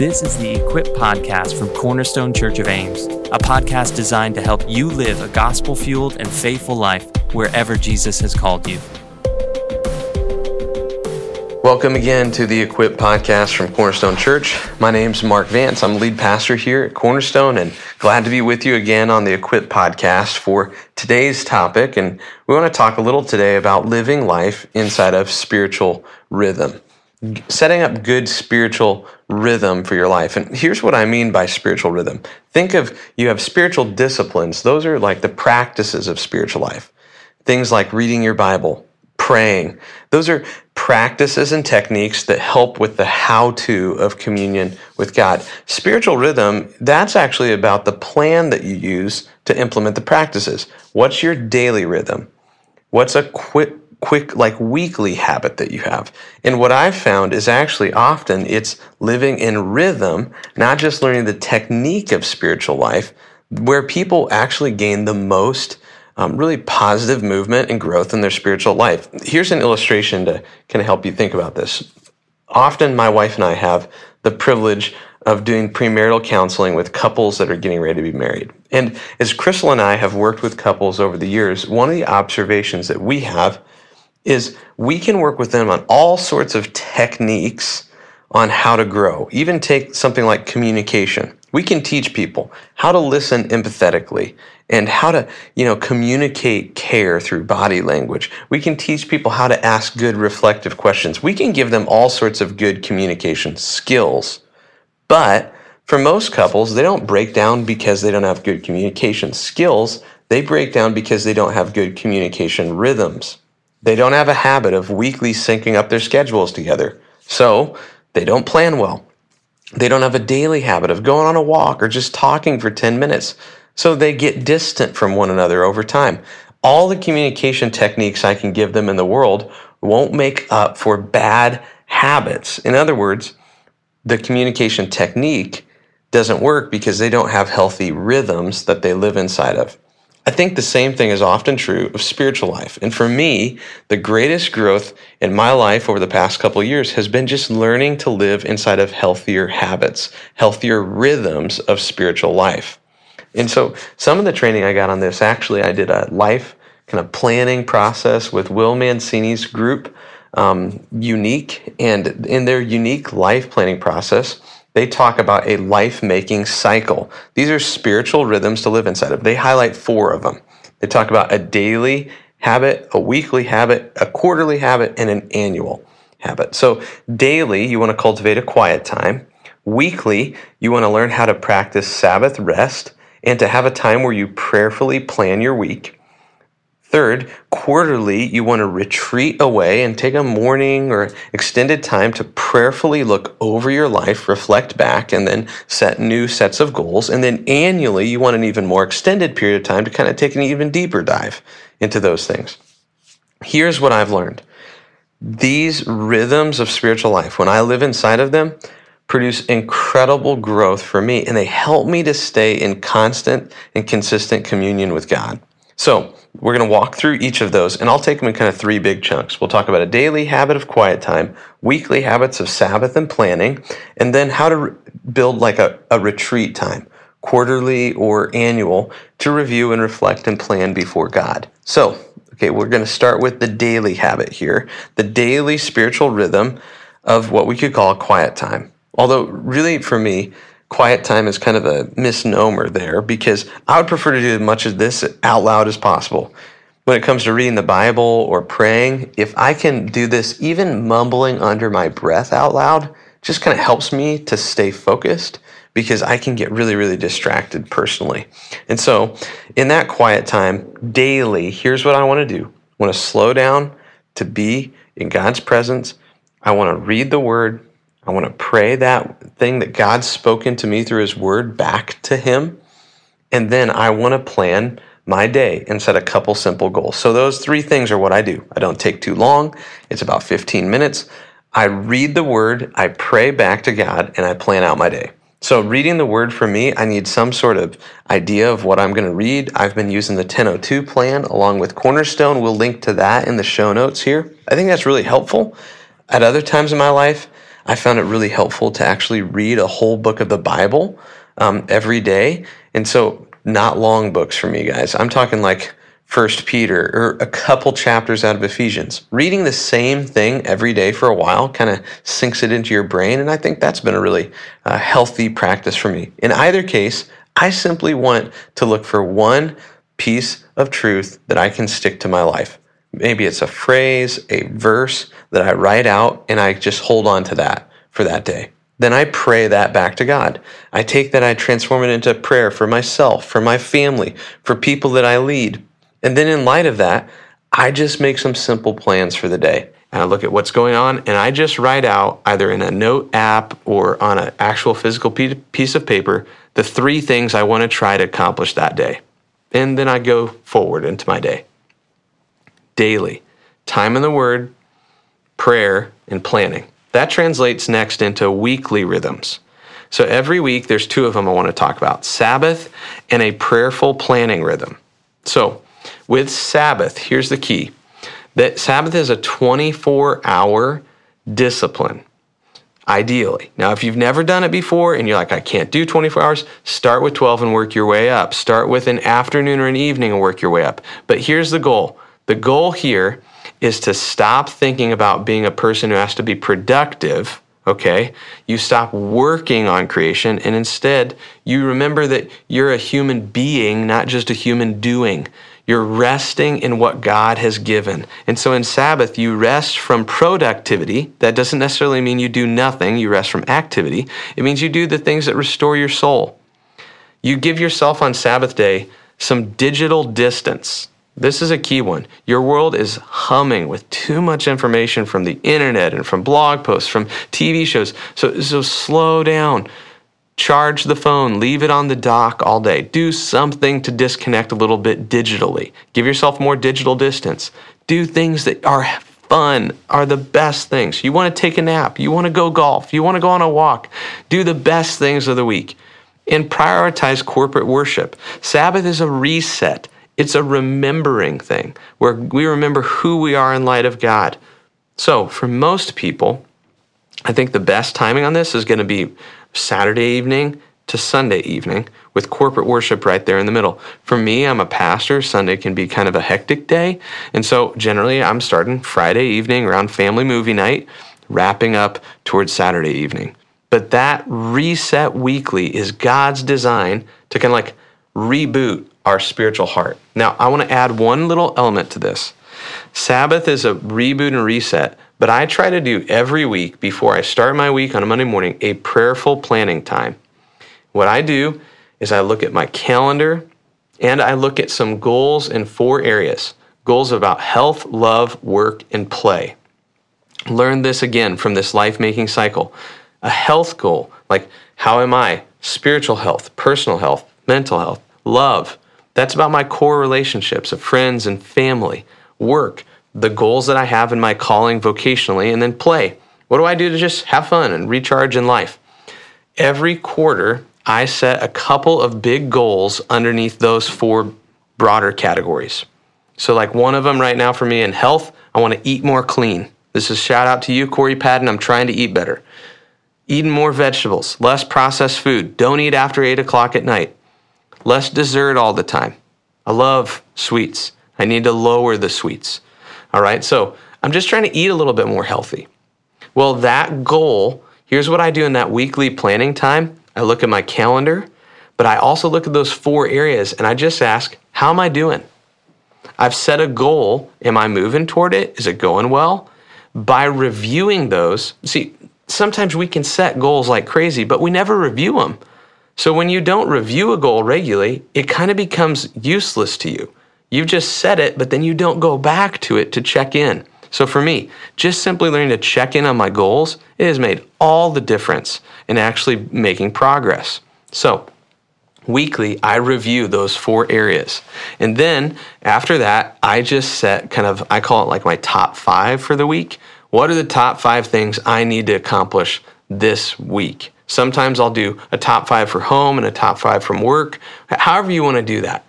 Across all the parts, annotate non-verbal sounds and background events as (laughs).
This is the Equip Podcast from Cornerstone Church of Ames, a podcast designed to help you live a gospel fueled and faithful life wherever Jesus has called you. Welcome again to the Equip Podcast from Cornerstone Church. My name's Mark Vance. I'm lead pastor here at Cornerstone and glad to be with you again on the Equip Podcast for today's topic. And we want to talk a little today about living life inside of spiritual rhythm setting up good spiritual rhythm for your life. And here's what I mean by spiritual rhythm. Think of you have spiritual disciplines. Those are like the practices of spiritual life. Things like reading your Bible, praying. Those are practices and techniques that help with the how to of communion with God. Spiritual rhythm, that's actually about the plan that you use to implement the practices. What's your daily rhythm? What's a quick quick, like weekly habit that you have. And what I've found is actually often it's living in rhythm, not just learning the technique of spiritual life, where people actually gain the most um, really positive movement and growth in their spiritual life. Here's an illustration to kind of help you think about this. Often, my wife and I have the privilege of doing premarital counseling with couples that are getting ready to be married. And as Crystal and I have worked with couples over the years, one of the observations that we have is we can work with them on all sorts of techniques on how to grow. Even take something like communication. We can teach people how to listen empathetically and how to, you know, communicate care through body language. We can teach people how to ask good reflective questions. We can give them all sorts of good communication skills. But for most couples, they don't break down because they don't have good communication skills. They break down because they don't have good communication rhythms. They don't have a habit of weekly syncing up their schedules together. So they don't plan well. They don't have a daily habit of going on a walk or just talking for 10 minutes. So they get distant from one another over time. All the communication techniques I can give them in the world won't make up for bad habits. In other words, the communication technique doesn't work because they don't have healthy rhythms that they live inside of. I think the same thing is often true of spiritual life. And for me, the greatest growth in my life over the past couple years has been just learning to live inside of healthier habits, healthier rhythms of spiritual life. And so some of the training I got on this, actually, I did a life kind of planning process with Will Mancini's group, um, Younique. And in their Younique life planning process, they talk about a life making cycle. These are spiritual rhythms to live inside of. They highlight four of them. They talk about a daily habit, a weekly habit, a quarterly habit, and an annual habit. So, daily, you want to cultivate a quiet time. Weekly, you want to learn how to practice Sabbath rest and to have a time where you prayerfully plan your week. Third, quarterly, you want to retreat away and take a morning or extended time to prayerfully look over your life, reflect back, and then set new sets of goals. And then annually, you want an even more extended period of time to kind of take an even deeper dive into those things. Here's what I've learned these rhythms of spiritual life, when I live inside of them, produce incredible growth for me, and they help me to stay in constant and consistent communion with God. So, we're going to walk through each of those, and I'll take them in kind of three big chunks. We'll talk about a daily habit of quiet time, weekly habits of Sabbath and planning, and then how to re- build like a, a retreat time, quarterly or annual, to review and reflect and plan before God. So, okay, we're going to start with the daily habit here, the daily spiritual rhythm of what we could call a quiet time. Although, really, for me, quiet time is kind of a misnomer there because I would prefer to do as much of this out loud as possible. When it comes to reading the Bible or praying, if I can do this even mumbling under my breath out loud, just kind of helps me to stay focused because I can get really, really distracted personally. And so, in that quiet time, daily, here's what I want to do I want to slow down to be in God's presence. I want to read the word. I want to pray that thing that God's spoken to me through His Word back to Him. And then I want to plan my day and set a couple simple goals. So those three things are what I do. I don't take too long. It's about 15 minutes. I read the Word, I pray back to God, and I plan out my day. So, reading the word for me, I need some sort of idea of what I'm going to read. I've been using the 1002 plan along with Cornerstone. We'll link to that in the show notes here. I think that's really helpful. At other times in my life, I found it really helpful to actually read a whole book of the Bible um, every day. And so, not long books for me, guys. I'm talking like First Peter or a couple chapters out of Ephesians. Reading the same thing every day for a while kind of sinks it into your brain, and I think that's been a really uh, healthy practice for me. In either case, I simply want to look for one piece of truth that I can stick to my life. Maybe it's a phrase, a verse that I write out, and I just hold on to that for that day. Then I pray that back to God. I take that, I transform it into prayer for myself, for my family, for people that I lead and then in light of that, I just make some simple plans for the day. And I look at what's going on and I just write out either in a note app or on an actual physical piece of paper the three things I want to try to accomplish that day. And then I go forward into my day. Daily, time in the Word, prayer, and planning. That translates next into weekly rhythms. So every week, there's two of them I want to talk about Sabbath and a prayerful planning rhythm. So with Sabbath, here's the key that Sabbath is a 24 hour discipline, ideally. Now, if you've never done it before and you're like, I can't do 24 hours, start with 12 and work your way up. Start with an afternoon or an evening and work your way up. But here's the goal the goal here is to stop thinking about being a person who has to be productive okay? You stop working on creation and instead you remember that you're a human being, not just a human doing. You're resting in what God has given. And so in Sabbath, you rest from productivity. That doesn't necessarily mean you do nothing, you rest from activity. It means you do the things that restore your soul. You give yourself on Sabbath day some digital distance. This is a key one. Your world is humming with too much information from the internet and from blog posts, from TV shows. So, so slow down charge the phone, leave it on the dock all day. Do something to disconnect a little bit digitally. Give yourself more digital distance. Do things that are fun, are the best things. You want to take a nap, you want to go golf, you want to go on a walk. Do the best things of the week. And prioritize corporate worship. Sabbath is a reset. It's a remembering thing where we remember who we are in light of God. So, for most people, I think the best timing on this is going to be Saturday evening to Sunday evening with corporate worship right there in the middle. For me, I'm a pastor. Sunday can be kind of a hectic day. And so generally, I'm starting Friday evening around family movie night, wrapping up towards Saturday evening. But that reset weekly is God's design to kind of like reboot our spiritual heart. Now, I want to add one little element to this. Sabbath is a reboot and reset, but I try to do every week before I start my week on a Monday morning a prayerful planning time. What I do is I look at my calendar and I look at some goals in four areas goals about health, love, work, and play. Learn this again from this life making cycle. A health goal, like how am I? Spiritual health, personal health, mental health, love. That's about my core relationships of friends and family, work the goals that I have in my calling vocationally, and then play. What do I do to just have fun and recharge in life? Every quarter, I set a couple of big goals underneath those four broader categories. So, like one of them right now for me in health, I want to eat more clean. This is shout out to you, Corey Patton. I'm trying to eat better. Eating more vegetables, less processed food. Don't eat after 8 o'clock at night. Less dessert all the time. I love sweets. I need to lower the sweets. All right, so I'm just trying to eat a little bit more healthy. Well, that goal, here's what I do in that weekly planning time I look at my calendar, but I also look at those four areas and I just ask, how am I doing? I've set a goal. Am I moving toward it? Is it going well? By reviewing those, see, sometimes we can set goals like crazy, but we never review them. So when you don't review a goal regularly, it kind of becomes useless to you. You've just set it, but then you don't go back to it to check in. So for me, just simply learning to check in on my goals, it has made all the difference in actually making progress. So weekly, I review those four areas. And then after that, I just set kind of, I call it like my top five for the week. What are the top five things I need to accomplish this week? Sometimes I'll do a top five for home and a top five from work, however you want to do that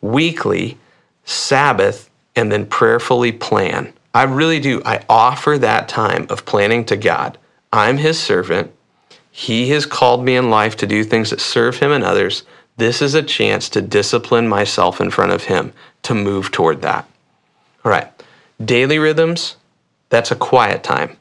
weekly, Sabbath, and then prayerfully plan. I really do. I offer that time of planning to God. I'm his servant. He has called me in life to do things that serve him and others. This is a chance to discipline myself in front of him to move toward that. All right. Daily rhythms, that's a quiet time.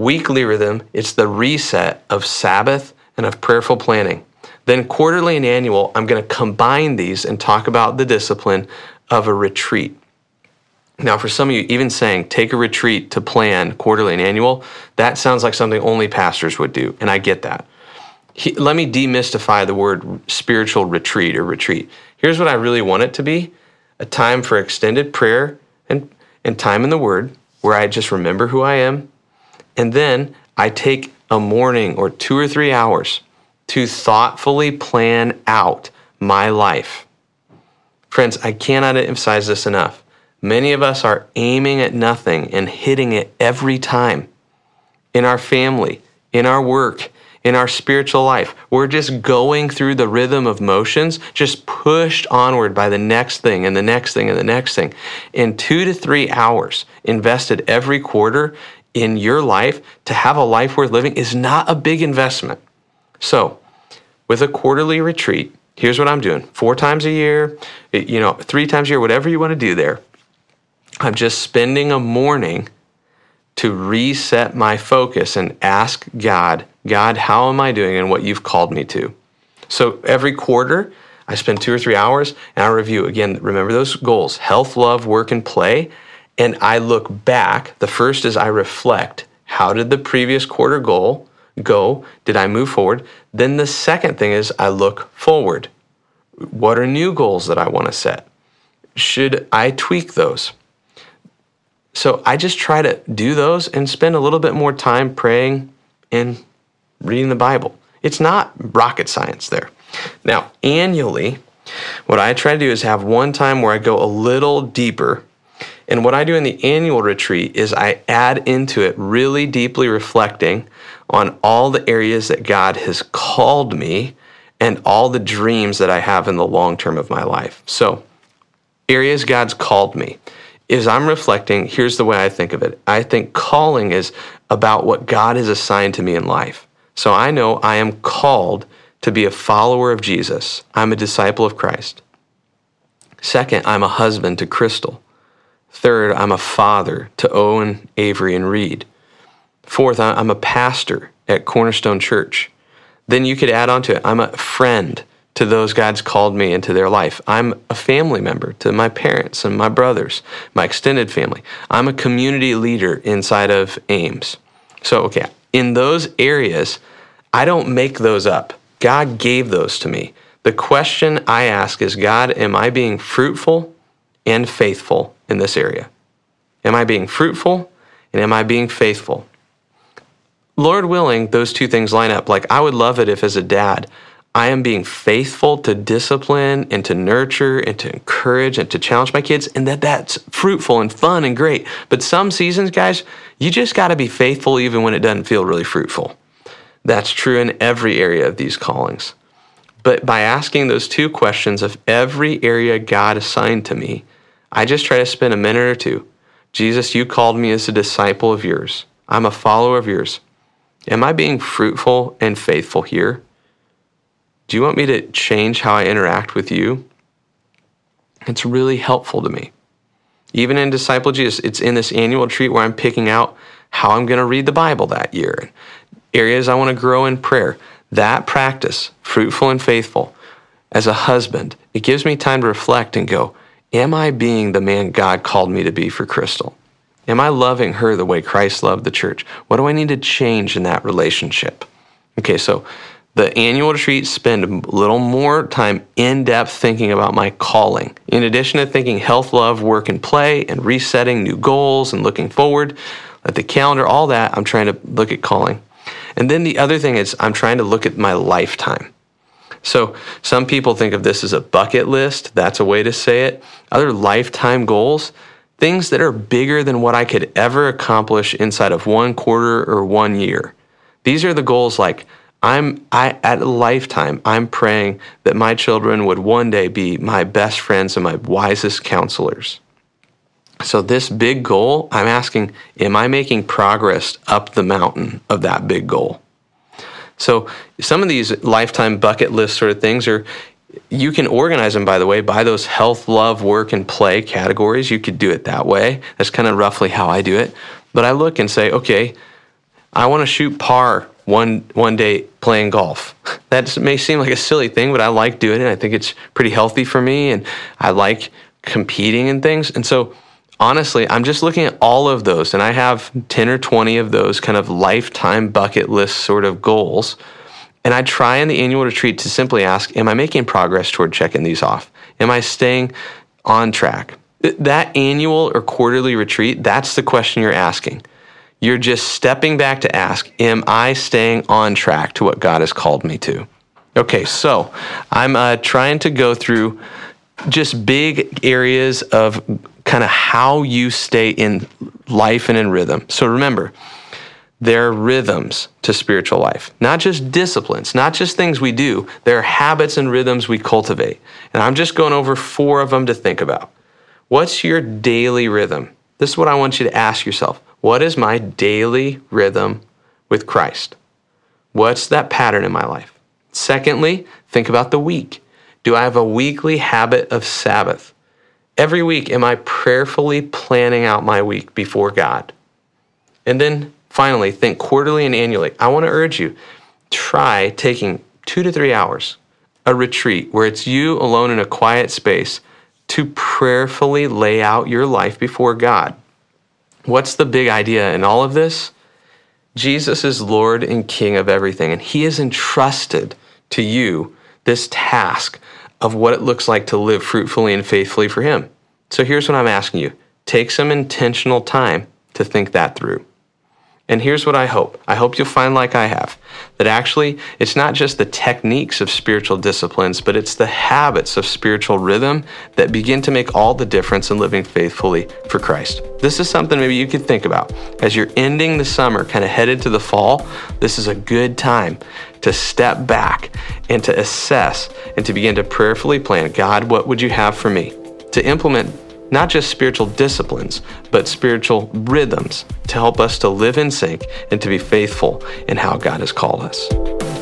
Weekly rhythm, it's the reset of Sabbath and of prayerful planning. Then quarterly and annual, I'm going to combine these and talk about the discipline of a retreat. Now, for some of you, even saying take a retreat to plan quarterly and annual, that sounds like something only pastors would do, and I get that. He, let me demystify the word spiritual retreat or retreat. Here's what I really want it to be a time for extended prayer and, and time in the Word where I just remember who I am. And then I take a morning or two or three hours to thoughtfully plan out my life. Friends, I cannot emphasize this enough. Many of us are aiming at nothing and hitting it every time in our family, in our work, in our spiritual life. We're just going through the rhythm of motions, just pushed onward by the next thing and the next thing and the next thing. In two to three hours invested every quarter in your life to have a life worth living is not a big investment. So, with a quarterly retreat, here's what I'm doing four times a year, you know, three times a year, whatever you want to do there. I'm just spending a morning to reset my focus and ask God, God, how am I doing and what you've called me to? So every quarter, I spend two or three hours and I review again. Remember those goals health, love, work, and play. And I look back. The first is I reflect how did the previous quarter goal go? Did I move forward? Then the second thing is I look forward. What are new goals that I want to set? Should I tweak those? So I just try to do those and spend a little bit more time praying and reading the Bible. It's not rocket science there. Now, annually, what I try to do is have one time where I go a little deeper. And what I do in the annual retreat is I add into it really deeply reflecting on all the areas that God has called me and all the dreams that I have in the long term of my life. So, areas God's called me is I'm reflecting, here's the way I think of it. I think calling is about what God has assigned to me in life. So I know I am called to be a follower of Jesus. I'm a disciple of Christ. Second, I'm a husband to Crystal. Third, I'm a father to Owen, Avery, and Reed. Fourth, I'm a pastor at Cornerstone Church. Then you could add on to it, I'm a friend to those God's called me into their life. I'm a family member to my parents and my brothers, my extended family. I'm a community leader inside of Ames. So, okay, in those areas, I don't make those up. God gave those to me. The question I ask is God, am I being fruitful and faithful in this area? Am I being fruitful and am I being faithful? Lord willing, those two things line up. Like, I would love it if, as a dad, I am being faithful to discipline and to nurture and to encourage and to challenge my kids, and that that's fruitful and fun and great. But some seasons, guys, you just got to be faithful even when it doesn't feel really fruitful. That's true in every area of these callings. But by asking those two questions of every area God assigned to me, I just try to spend a minute or two. Jesus, you called me as a disciple of yours. I'm a follower of yours. Am I being fruitful and faithful here? Do you want me to change how I interact with you? It's really helpful to me. Even in Disciple Jesus, it's in this annual retreat where I'm picking out how I'm going to read the Bible that year, areas I want to grow in prayer. That practice, fruitful and faithful, as a husband, it gives me time to reflect and go, Am I being the man God called me to be for Crystal? Am I loving her the way Christ loved the church? What do I need to change in that relationship? Okay, so the annual retreat spend a little more time in depth thinking about my calling. In addition to thinking health, love, work, and play, and resetting new goals and looking forward at the calendar, all that, I'm trying to look at calling. And then the other thing is, I'm trying to look at my lifetime. So some people think of this as a bucket list. That's a way to say it. Other lifetime goals, things that are bigger than what I could ever accomplish inside of one quarter or one year. These are the goals like I'm I at a lifetime I'm praying that my children would one day be my best friends and my wisest counselors. So, this big goal, I'm asking, am I making progress up the mountain of that big goal? So, some of these lifetime bucket list sort of things are, you can organize them, by the way, by those health, love, work, and play categories. You could do it that way. That's kind of roughly how I do it. But I look and say, okay, I want to shoot par one one day playing golf. (laughs) That may seem like a silly thing, but I like doing it. I think it's pretty healthy for me, and I like competing and things. And so, honestly, I'm just looking at all of those, and I have ten or twenty of those kind of lifetime bucket list sort of goals. And I try in the annual retreat to simply ask, Am I making progress toward checking these off? Am I staying on track? That annual or quarterly retreat, that's the question you're asking. You're just stepping back to ask, Am I staying on track to what God has called me to? Okay, so I'm uh, trying to go through just big areas of kind of how you stay in life and in rhythm. So remember, there are rhythms to spiritual life, not just disciplines, not just things we do. There are habits and rhythms we cultivate. And I'm just going over four of them to think about. What's your daily rhythm? This is what I want you to ask yourself. What is my daily rhythm with Christ? What's that pattern in my life? Secondly, think about the week. Do I have a weekly habit of Sabbath? Every week, am I prayerfully planning out my week before God? And then finally, think quarterly and annually. I want to urge you try taking two to three hours, a retreat where it's you alone in a quiet space to prayerfully lay out your life before God. What's the big idea in all of this? Jesus is Lord and King of everything, and He has entrusted to you this task of what it looks like to live fruitfully and faithfully for Him. So here's what I'm asking you take some intentional time to think that through. And here's what I hope I hope you'll find, like I have, that actually it's not just the techniques of spiritual disciplines, but it's the habits of spiritual rhythm that begin to make all the difference in living faithfully for Christ. This is something maybe you could think about. As you're ending the summer, kind of headed to the fall, this is a good time to step back and to assess and to begin to prayerfully plan God, what would you have for me? To implement not just spiritual disciplines, but spiritual rhythms to help us to live in sync and to be faithful in how God has called us.